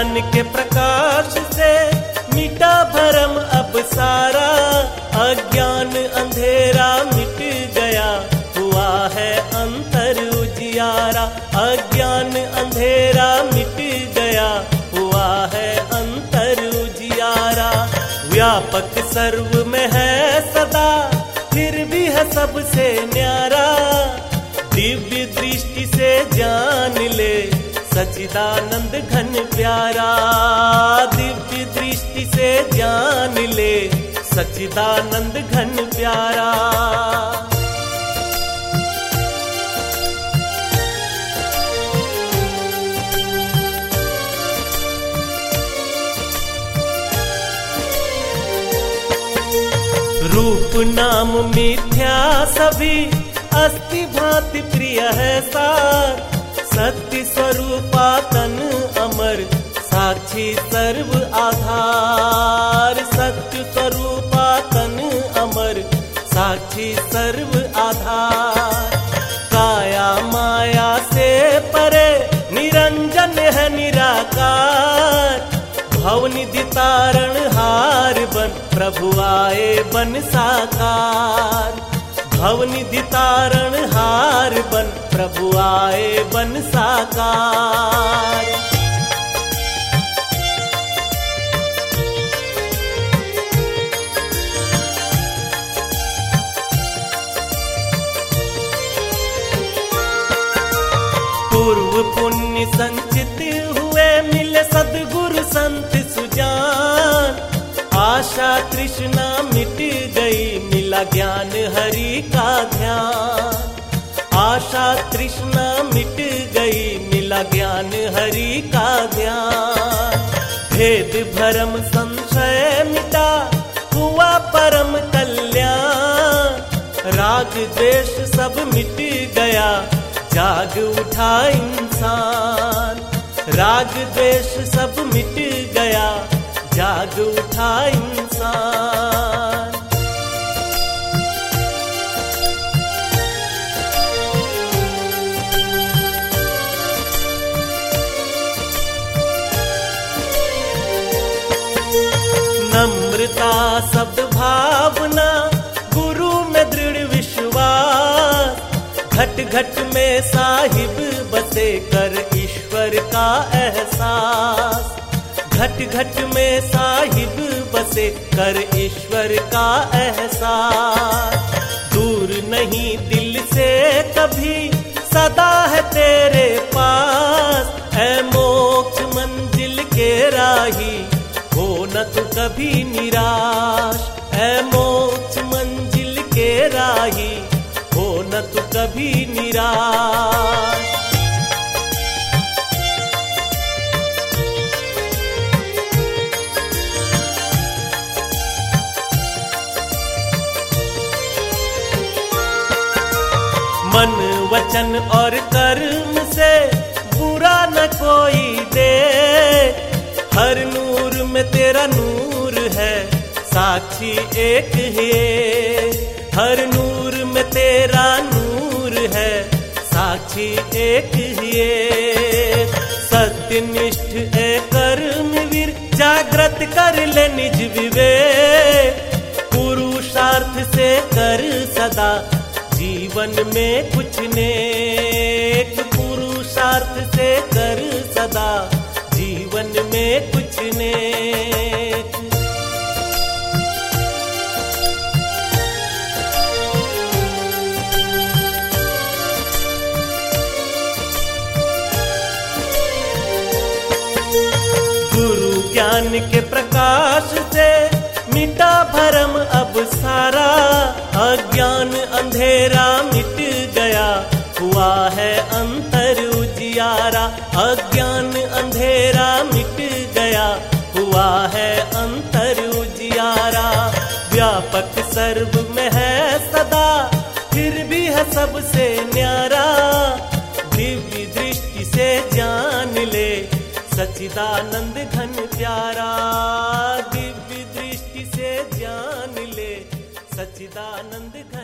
ज्ञान के प्रकाश से मिटा भरम, अब सारा अज्ञान अंधेरा मिट गया। हुआ है अंतर उजियारा, अज्ञान अंधेरा मिट गया। हुआ है अंतर उजियारा, व्यापक सर्व में है सदा, फिर भी है सबसे न्यारा। दिव्य दृष्टि से जान ले सचिदानंद घन प्यारा, दिव्य दृष्टि से जान ले सचिदानंद घन प्यारा। रूप नाम मिथ्या सभी अस्ति भांति प्रिय है सार। सत्य स्वरूपा तन अमर, साक्षी सर्व आधार। सत्य स्वरूपा तन अमर, साक्षी सर्व आधार। काया माया से परे निरंजन है निराकार। भवनिधि तारण हार बन, प्रभु आए बन साकार। भवनिधि तारण हार बन प्रभु आए बन साकार। पूर्व पुण्य संचित हुए मिले सदगुरु संत सुजान। आशा तृष्णा मिट गई, मिला ज्ञान हरि का ध्यान। आशा तृष्णा मिट गई, मिला ज्ञान हरि का ध्यान। भेद भरम संशय मिटा, हुआ परम कल्याण। राग द्वेष सब मिट गया, जाग उठा इंसान। राग द्वेष सब मिट गया, जाग उठा इंसान। शब्द भावना, गुरु में दृढ़ विश्वास। घट घट में साहिब बसे कर ईश्वर का एहसास। घट घट में साहिब बसे कर ईश्वर का एहसास। दूर नहीं दिल से कभी सदा है तेरे पास। है मोक्ष मंजिल के राही हो न तो कभी निराश, है मोक्ष मंजिल के राही हो न तो कभी निराश। मन, वचन और कर्म से बुरा न कोई दे। हर नूर में तेरा नूर है, साक्षी एक है हर नूर में तेरा नूर है, साक्षी एक है सत्यनिष्ठ है कर्म वीर जागृत कर ले निज विवेक। पुरुषार्थ से कर सदा, जीवन में कुछ नेक। पुरुषार्थ से कर सदा कुछ नेक गुरु ज्ञान के प्रकाश से मिटा भरम, अब सारा अज्ञान अंधेरा मिट गया। हुआ है अंतर उजियारा व्यापक में है सदा, फिर भी है सबसे न्यारा। दिव्य दृष्टि से जान ले सचिदानंद घन प्यारा। दिव्य दृष्टि से जान ले सचिदानंद घन